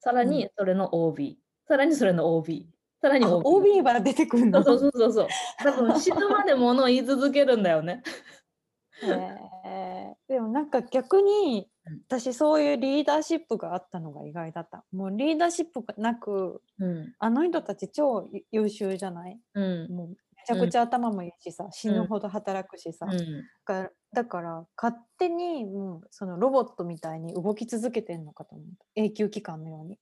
さらにそれの OB、さらにそれの OB、さらにあ OB。OB は出てくるの？そうそうそうそう。多分死ぬまでものを言い続けるんだよね。へーでもなんか逆にうん私そういうリーダーシップがあったのが意外だった。もうリーダーシップがなくうん。あの人たち超優秀じゃない？うん。もうめちゃくちゃ頭もいいしさ、死ぬほど働くしさ、うん。がだから勝手にもうそのロボットみたいに動き続けてんのかと思った永久期間のように。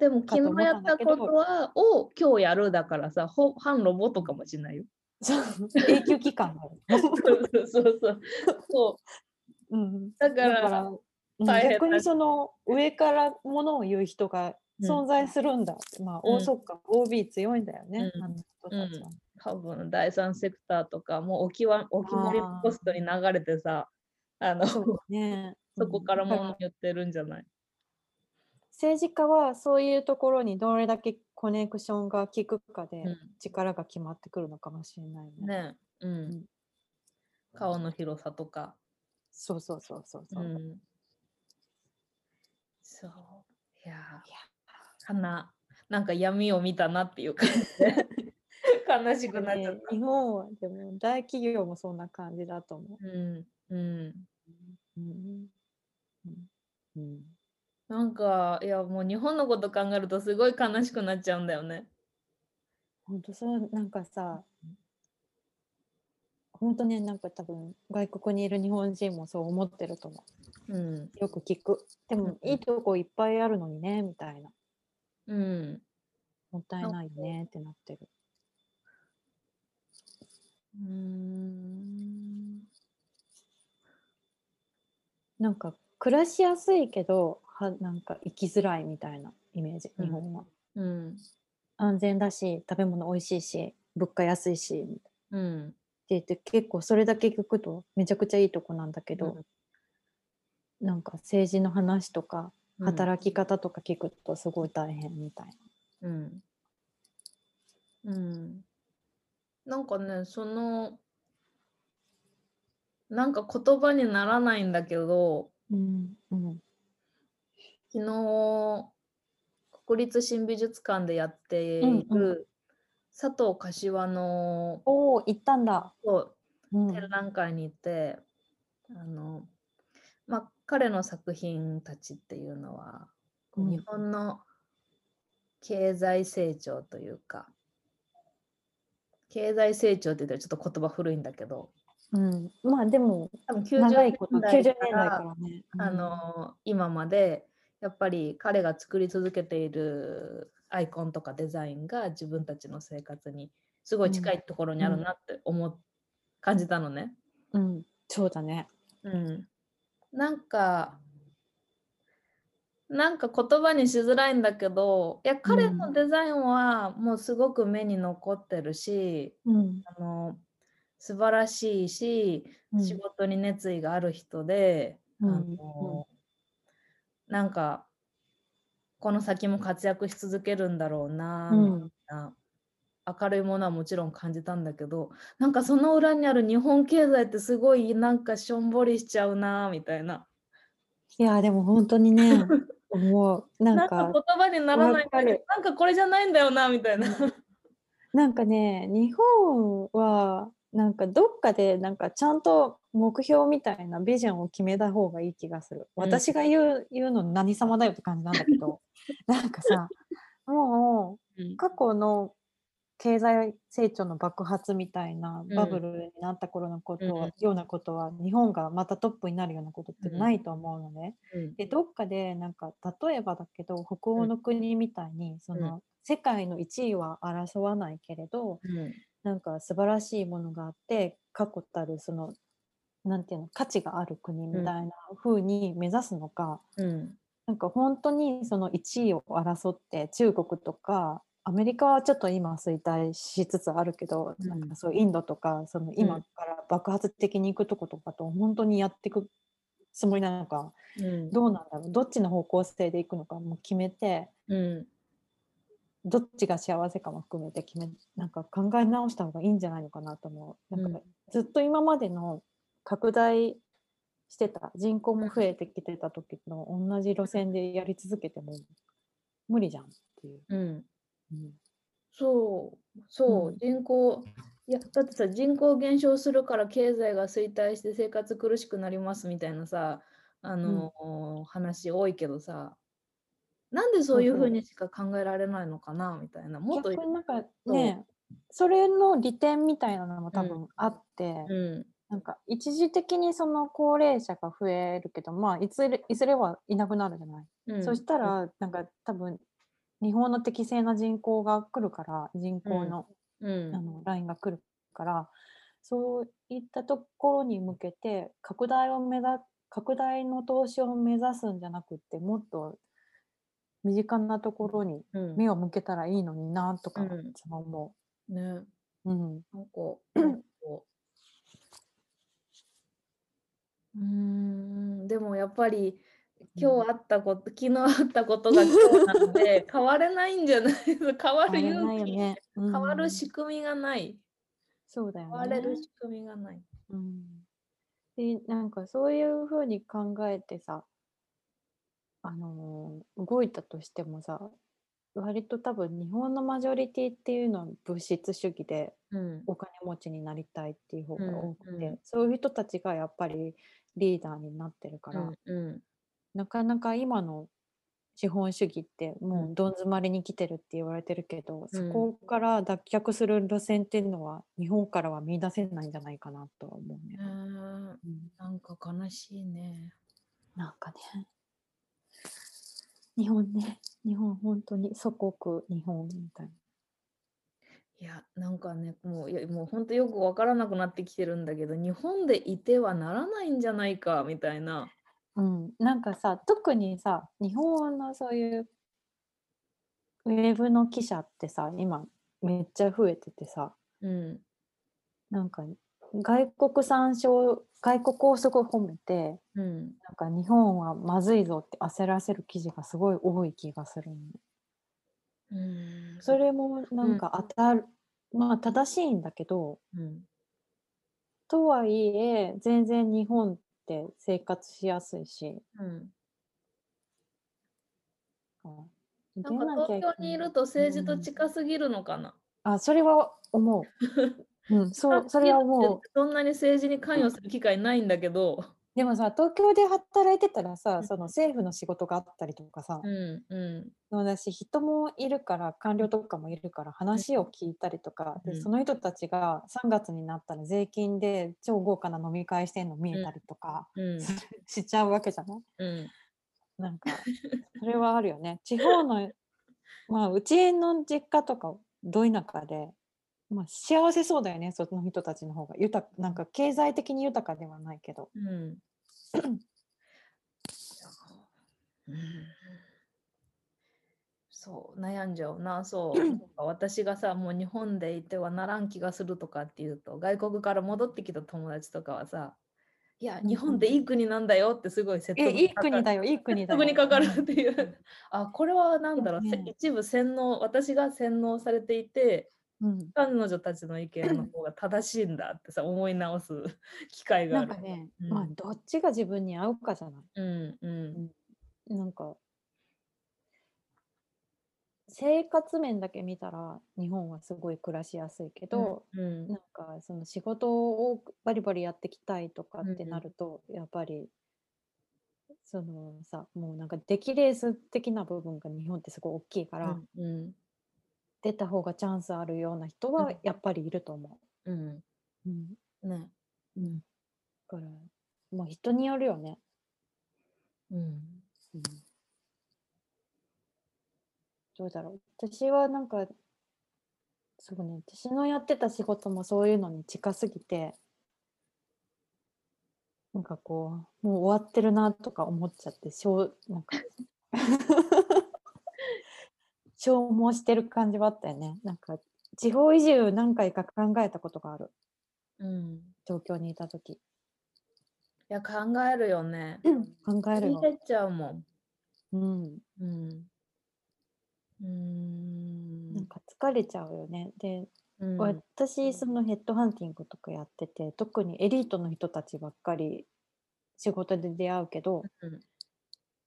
でも昨日やったことはを今日やるだからさ、ほ反ロボットかもしれないよ。永久期間。そうそうそうそう。そう。うん、だか、ら逆にその上からものを言う人がうん存在するんだ。って、まあ、うん。おそっか。OB 強いんだよね、うん。あの人たちは。多分第三セクターとかもうおきわお決まりポストに流れてさ、あのそうそ。こからうんもの言ってるんじゃない？政治家はそういうところにどれだけコネクションが効くかでうん力が決まってくるのかもしれないね。ねうんん顔の広さとか。そうそうそうそうそうう。ん、そう。いやー、かな、なんか闇を見たなっていう感じで悲しくなっちゃっね日本はでも大企業もそんな感じだと思た。うん、うん。う。うんうんうんなんか、いや、もう日本のこと考えるとすごい悲しくなっちゃうんだよね。本当そうなんかさ本当ねなんか多分外国にいる日本人もそう思ってると思うん。うよく聞くでもいいとこいっぱいあるのにねみたいなうん。もったいないよねってなってるうーん。なんか暮らしやすいけどはなんか生きづらいみたいなイメージうん日本は、うん。安全だし食べ物美味しいし物価安いしってうん。言って結構それだけ聞くとめちゃくちゃいいとこなんだけど、なんか政治の話とかうん働き方とか聞くとすごい大変みたいな。うん。うん。なんかね、その、なんか言葉にならないんだけど、うんうん昨日、国立新美術館でやっていうんうん。る佐藤柏のおお行ったんだ。そううん。展覧会に行って、あの、まあ、彼の作品たちっていうのは、こううん。日本の経済成長というか、経済成長って言ったらちょっと言葉古いんだけど、うん、まあでも多分90長いこと90年年代からね。うん。あの今までやっぱり彼が作り続けているアイコンとかデザインが自分たちの生活にすごい近いところにあるなって思っ、感じたのね。うん、そうだね。うん、なんかなんか言葉にしづらいんだけどいや彼のデザインはもうすごく目に残ってるし、うんあの素晴らしいし、うん仕事に熱意がある人で、うんあのなんかこの先も活躍し続けるんだろうな、うんみたいな明るいものはもちろん感じたんだけどなんかその裏にある日本経済ってすごいなんかしょんぼりしちゃうなみたいな。いやでも本当にね 思うななんんかか言葉にならないんなんかこれじゃないんだよなみたいな。なんかね日本はなんかどっかでなんかちゃんと目標みたいなビジョンを決めた方がいい気がする。うん。私が言う言うの何様だよって感じなんだけど。なんかさもう過去の経済成長の爆発みたいなうんバブルになった頃のことは、うんようなことは日本がまたトップになるようなことってうんないと思うのね。うん。でどっかでなんか例えばだけど北欧の国みたいに、その世界の1位は争わないけれどうんなんか素晴らしいものがあって確固たるそのなんていうの価値がある国みたいな風に目指すのか、うん。なんか本当にその1位を争って中国とかアメリカはちょっと今衰退しつつあるけど、うん。なんかそうインドとかその今から爆発的に行くとことかと本当にやっていくつもりなのかうん。どうなんだろうどっちの方向性でいくのかも決めてうんどっちが幸せかも含めて決めなんか考え直した方がいいんじゃないのかなと思う。なんかうん。ずっと今までの拡大してた人口も増えてきてた時の同じ路線でやり続けても無理じゃんっていう。うん。うん。そうそう、うん。人口いやだってさ人口減少するから経済が衰退して生活苦しくなりますみたいなさあの、話多いけどさなんでそういうふう。にしか考えられないのかなみたいなもっと逆になんかねそれの利点みたいなのも多分あって、うん。なんか一時的にその高齢者が増えるけどまあいずれいずれはいなくなるじゃない。うん。そしたらなんか多分日本の適正な人口が来るから人口の,、うん。あのラインが来るからそういったところに向けて拡大を目指拡大の投資を目指すんじゃなくってもっと身近なところにうん。目を向けたらいいのになとかうん。いつも思ね。う。うん。なんかう。んでもやっぱり今日あったこと昨日あったことが今日なので 変われないんじゃない変わる勇気、よね。変変わる仕組みがない。そうだよ変われるね。仕組みがない。うん、でなんかそういうふうに考えてさ、あのー動いたとしてもさ割と多分日本のマジョリティっていうのは物質主義でうん。お金持ちになりたいっていう方が多くて、うん。うんそういう人たちがやっぱりリーダーになってるから、うんうん。なかなか今の資本主義ってもうどん詰まりに来てるって言われてるけど、そこから脱却する路線っていうのは日本からは見出せないんじゃないかなとは思うね。うんうん。なんか悲しいね。なんかね日本ね 日本本当に祖国日本みたいな。いやなんかねもういやもう本当よくわからなくなってきてるんだけど日本でいてはならないんじゃないかみたいな。うん、なんかさ特にさ日本のそういうウェブの記者ってさ今めっちゃ増えててさうんなんか外国参照外国をすごい褒めてうん。なんか日本はまずいぞって焦らせる記事がすごい多い気がする。うん。それもなんか当たる、まあ正しいんだけどうん。とはいえ全然日本って生活しやすいし、うん。あなんか東京にいると政治と近すぎるのかな。あそれは思う。うん、そうそれは思う。そんなに政治に関与する機会ないんだけど。でもさ東京で働いてたらうん。さその政府の仕事があったりとかさ、うんうん。そうだし人もいるから官僚とかもいるから話を聞いたりとか、うん。でその人たちが3月になったら税金で超豪華な飲み会してんの見えたりとか、うん。しちゃうわけじゃない？うん。なんか それはあるよね。地方のまあうちの実家とかど田舎で、まあ、幸せそうだよねその人たちの方が。豊かなんか経済的に豊かではないけど。うん。うん。そう悩んじゃうな。そう。私がさもう日本でいてはならん気がするとかっていうと外国から戻ってきた友達とかはさいやうん日本っていい国なんだよってすごい説え得いい国だよいい国だよ。にかかるうんっていう、あこれは何だろう、せね。一部洗脳私が洗脳されていてうん。彼女たちの意見の方が正しいんだってさ思い直す機会がある。なんかね、うん。まあどっちが自分に合うかじゃない。うんうんなんか生活面だけ見たら日本はすごい暮らしやすいけど、うんなんかその仕事をバリバリやっていきたいとかってうんなると、やっぱりそのさもうなんか出来レース的な部分が日本ってすごい大きいから、うんうん出た方がチャンスあるような人うん。はやっぱりいると思う。ん。う。うん。ね。うん、だからまあ人によるよね。うん。うん。どうだろう。私はなんかそうね私のやってた仕事もそういうのに近すぎてなんかこうもう終わってるなとか思っちゃってしょうなんか 消耗してる感じはあったよね。なんか地方移住何回か考えたことがある。うん。東京にいた時。いや考えるよね。考えるよ。入、れちゃうもん。うん、うん。うーん。なんか疲れちゃうよね。でうん。私そのヘッドハンティングとかやってて特にエリートの人たちばっかり仕事で出会うけどうん。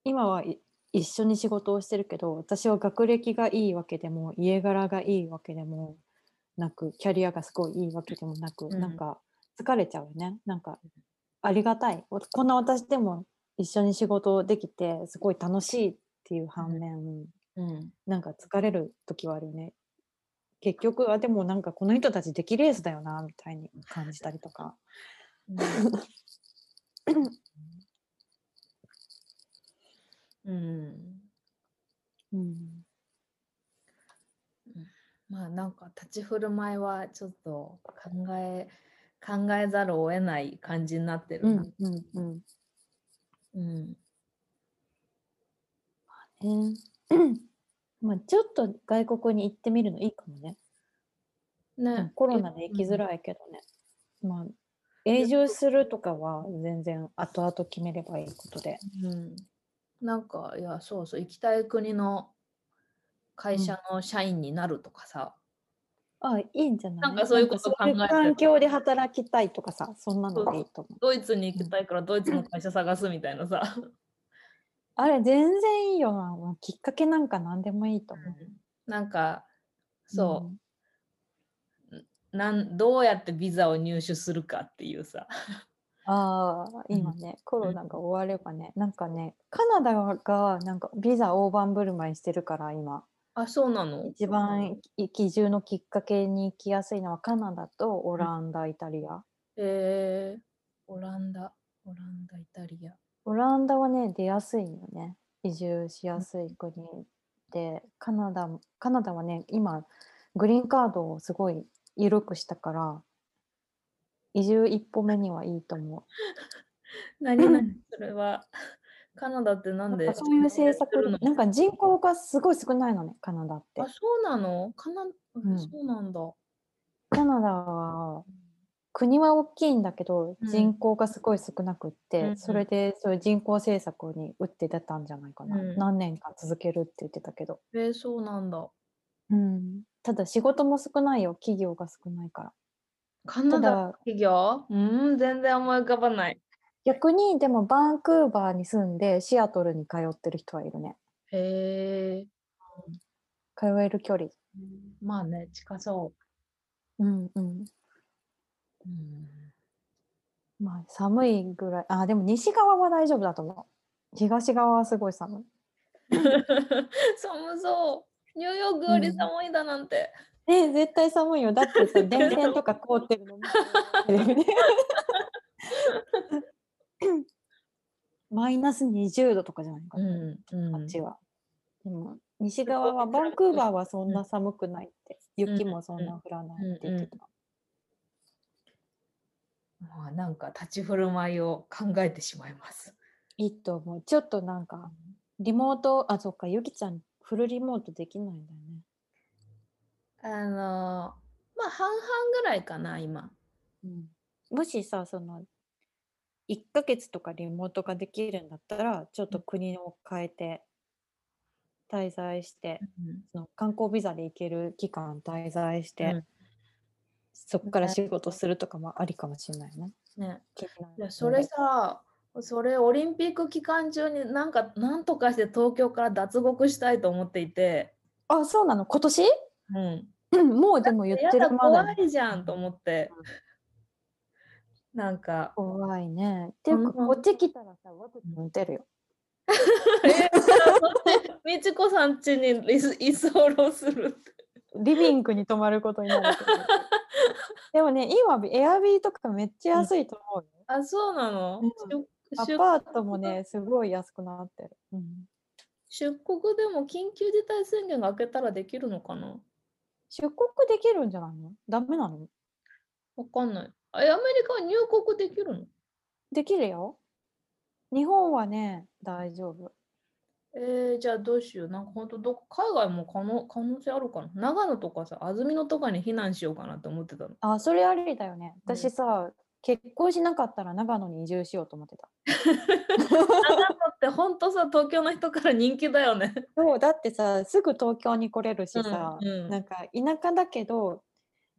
今はい一緒に仕事をしてるけど私は学歴がいいわけでも家柄がいいわけでもなくキャリアがすごいいいわけでもなく、うん。なんか疲れちゃうよね。なんかありがたい。おこんな私でも一緒に仕事できてすごい楽しいっていう反面、うん。なんか疲れる時はあるよね。結局はでもなんかこの人たち出来レースだよなみたいに感じたりとか。うん うん、まあなんか立ち振る舞いはちょっと考え考えざるを得ない感じになってるな。うん、うん、うん。うんね まあちょっと外国に行ってみるのいいかもね。うんねコロナで行きづらいけどね。まあ永住するとかは全然後々決めればいいことで。うん、なんか、いや、そうそう、行きたい国の会社の社員になるとかさ、あ、いいんじゃない？なんかそういうこと考えてなんかそういう環境で働きたいとかさ、そんなのでいいと思う。ドイツに行きたいからドイツの会社探すみたいなさ。あれ、全然いいよな。きっかけなんか何でもいいと思う。なんか、そう、なんどうやってビザを入手するかっていうさ。ああ、今ね、コロナが終わればね、なんかね、カナダがなんかビザ大盤振る舞いしてるから、今。あ、そうなの？一番移住のきっかけに行きやすいのはカナダとオランダ、イタリア。えー、オランダ、オランダ、イタリア。オランダはね、出やすいよね。移住しやすい国で、カナダも、カナダはね、今、グリーンカードをすごい緩くしたから、移住一歩目にはいいと思何何？それは。カナダってなう。んでそういう政策なんか人口がすごい少ないのね、カナダって。あ、。そうなの？カナ、んそうなんだ。カナダは国は大きいんだけどうん。人口がすごい少なくって、うんうん。それでそういう人口政策に打って出たんじゃないかな、うん。何年か続けるって言ってたけど、えー、そうなんだ。うん、ただ仕事も少ないよ企業が少ないからカナダ企業？うん、全然思い浮かばない。逆にでもバンクーバーに住んでシアトルに通ってる人はいるねへえ。通える距離まあね、近そうんうんう。うん、まあ寒いぐらいあでも西側は大丈夫だと思う東側はすごい寒い 寒そう。ニューヨークより寒いだなんて。ね絶対寒いよ。だってさ、電線とか凍ってるの。マイナス20度とかじゃないかな、ん、うんあっちは。でも、西側は、バンクーバーはそんな寒くないって、雪もそんな降らないって言ってた。まあ、なんか立ち振る舞いを考えてしまいます。いいと思う。ちょっとなんか、リモート、あ、そっか、ゆきちゃん、フルリモートできないんだよね。あのまあ半々ぐらいかな今。うん、もしさその1ヶ月とかリモートができるんだったらちょっと国を変えて滞在してその観光ビザで行ける期間滞在して、うん。そこから仕事するとかもありかもしれないね。ね、いやそれさそれオリンピック期間中になんかなんとかして東京から脱獄したいと思っていて、あそうなの？今年？うん、もうでも言ってるまだ怖いじゃんと思って、なんか怖いね。っていうか、うんこっち来たらさワクチン打てるよ。みちこさん家に居居候する。リビングに泊まることになる。でもね今エアビーとかめっちゃ安いと思うよ。あそうなの、うんア出パートもね、すごい安くなってる。うん、出国でも緊急事態宣言が明けたらできるのかな？出国できるんじゃないの？ダメなの？わかんない。あえアメリカは入国できるの？できるよ。日本はね、大丈夫。えー、じゃあどうしよう。なんか本当どこ海外も可能可能性あるかな？長野とかさ、安曇野とかに避難しようかなって思ってたの。あ、それありだよね。うん私さ、結婚しなかったら長野に移住しようと思ってた。長野って本当さ、東京の人から人気だよね。そう、だってさ、すぐ東京に来れるしさ、うんうんなんか田舎だけど、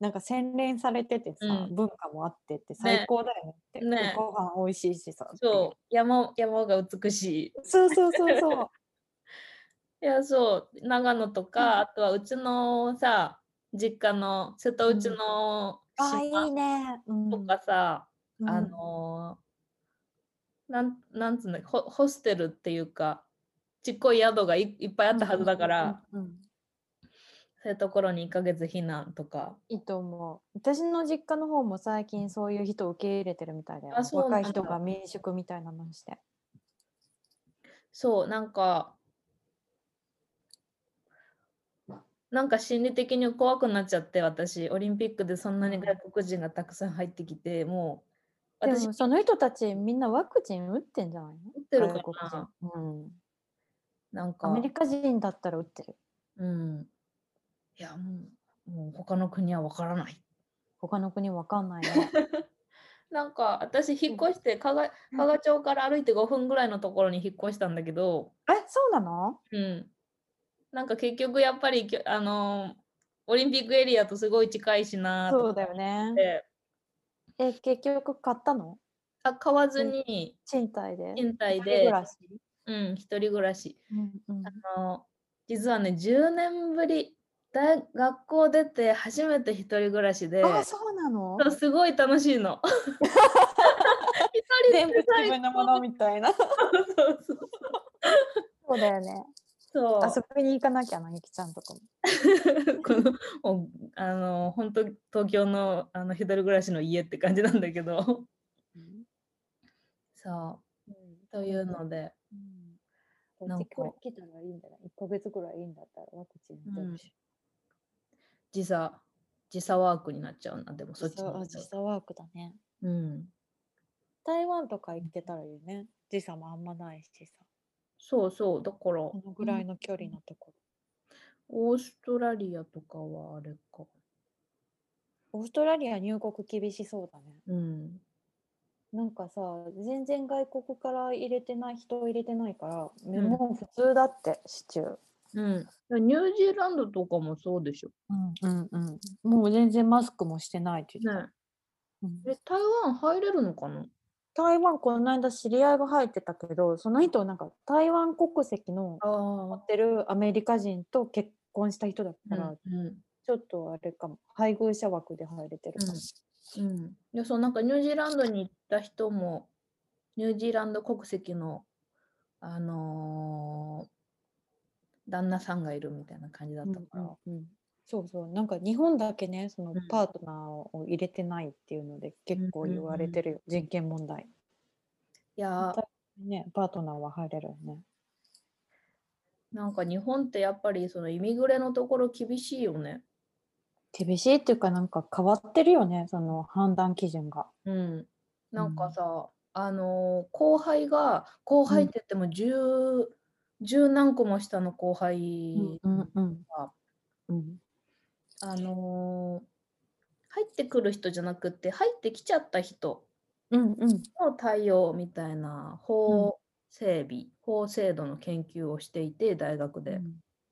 なんか洗練されててさ、うん文化もあってって最高だよねって。ねご飯美味しいしさ。そう、山山が美しい。そうそうそうそう。いや、そう、長野とか、あとはうちのさ、実家の瀬戸内のあ、い島いね。うんとかさ、うんあのーなんなんつうのホホステルっていうかちっこい宿がいいっぱいあったはずだから、うんうんうんうんそういうところに1ヶ月避難とかいいと思う。私の実家の方も最近そういう人受け入れてるみたいだよ。若い人が民宿みたいなのして。そうなんかなんか心理的に怖くなっちゃって私オリンピックでそんなに外国人がたくさん入ってきてもう私その人たちみんなワクチン打ってんじゃないの？打ってるかな。人。うん。なんか。アメリカ人だったら打ってる。うん。いやもうもう他の国はわからない。他の国わかんないね。なんか私引っ越して加賀加賀町から歩いて5分ぐらいのところに引っ越したんだけど、えそうなの？うん、なんか結局やっぱりあのオリンピックエリアとすごい近いしなとそうだよね。え結局買ったの？あ買わずに賃貸で？賃貸一人で暮、らし？うん、一人暮らし。うんうん。あの実はね10年ぶり大学校出て初めて一人暮らしで。あそうなの？すごい楽しいの。一人全部で自分のものみたいな。そうだよね。そう遊びに行かなきゃな、ゆきちゃんとかも。このあの本当東京のあの一人暮らしの家って感じなんだけどそうというので、うん、なんか来たらいいんだな。1ヶ月ぐらいいいんだったらワクチン打てるし。時差時差ワークになっちゃうなでもそっち時差あに行くと時差ワークだね。うん台湾とか行けたらいいね。時差もあんまないしさ。そうそうだからこのぐらいの距離のとこオーストラリアとかはあれかろ。オーストラリア入国厳しそうだね。うんなんかさ、全然外国から入れてない人入れてないから、んもう普通だって、シチュー。うんニュージーランドとかもそうでしょうんうんうん。もう全然マスクもしてないって言ってた。ねうんえ台湾入れるのかな？台湾この間知り合いが入ってたけどその人なんか台湾国籍のあ持ってるアメリカ人と結婚した人だったら、うんちょっとあれかも。配偶者枠で入れてるかも、うん、いやそうなんかニュージーランドに行った人もニュージーランド国籍のあのー旦那さんがいるみたいな感じだったから、うんうんそうそうなんか日本だけねそのうん。パートナーを入れてないっていうので結構言われてるよ、人権問題。いやねパートナーは入れるよね。なんか日本ってやっぱりそのイミグレのところ厳しいよね。厳しいっていうかなんか変わってるよねその判断基準が。うん、なんかさ、あのー後輩が後輩って言っても十、十何個も下の後輩うんうん。が、うんあのー入ってくる人じゃなくて入ってきちゃった人うんうん。の対応みたいな法整備、法制度の研究をしていて大学で、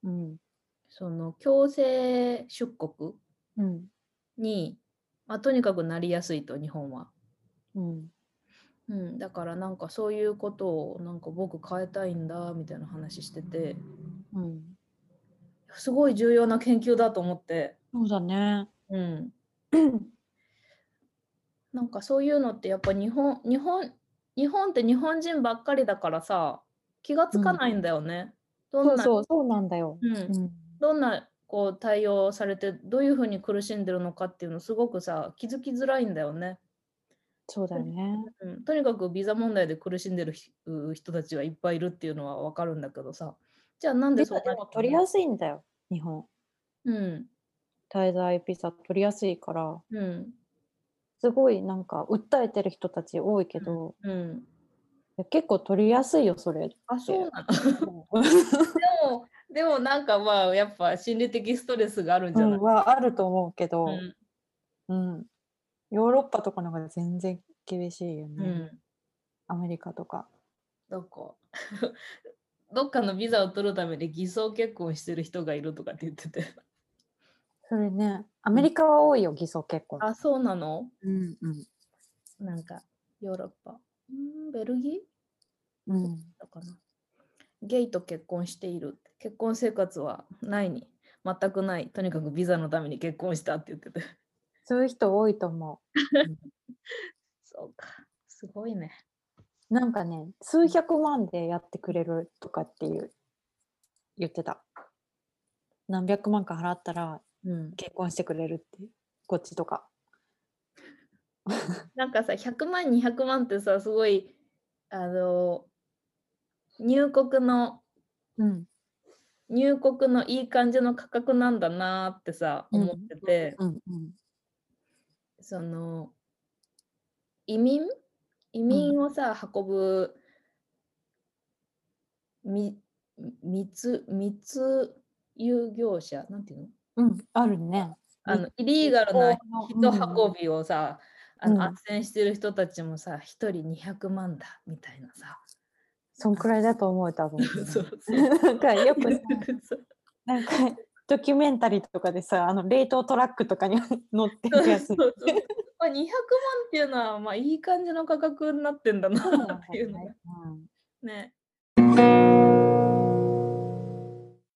うん。その強制出国うん。に、まあ、とにかくなりやすいと日本は。うん。うん、だからなんかそういうことをなんか僕変えたいんだみたいな話してて。うんすごい重要な研究だと思って、そうだね。うん、なんかそういうのってやっぱ日本日本日本って日本人ばっかりだからさ気がつかないんだよね。どんなそうそう、そうなんだよ。うんうんどんなこう対応されてどういうふうに苦しんでるのかっていうのすごくさ気づきづらいんだよね。そうだよね。うん、とにかくビザ問題で苦しんでる人たちはいっぱいいるっていうのは分かるんだけどさじゃあなんでそうなっも取りやすいんだよ、日本。うん。滞在ビザ取りやすいから、うん。すごいなんか訴えてる人たち多いけど、うん。いや結構取りやすいよ、それ。あそうなの？うでもでもなんかまあやっぱ心理的ストレスがあるんじゃない、ん、はあると思うけど、うん。うん。ヨーロッパとかの方が全然厳しいよね。うん。アメリカとか。どこどっかのビザを取るために偽装結婚してる人がいるとかって言ってて。それね、アメリカは多いよ、偽装結婚。あそうなの？うんうん。なんかヨーロッパ。んベルギー？うん、だかな。ゲイと結婚している。結婚生活はないに全くない。とにかくビザのために結婚したって言ってて。そういう人多いと思 そうか。すごいね。う。なんかね、数百万でやってくれるとかっていう言ってた。何百万か払ったらうん結婚してくれるって、こっちとか。なんかさ100万200万ってさすごいあの入国のうん。入国のいい感じの価格なんだなーってさうん思ってて、うんうん。その移民移民をさ、運ぶみ密密輸業者なんていうの？うん、あるね。あのイリーガルな人運びをさ、あの、うん。斡旋してる人たちもさ、一人200万だみたいなさ。そんくらいだと思う多分。なんかよくさ なんかドキュメンタリーとかでさあの冷凍トラックとかに乗ってるやつ。そうそうまあ、200万っていうのは、まあ、いい感じの価格になってんだなっていうのがね。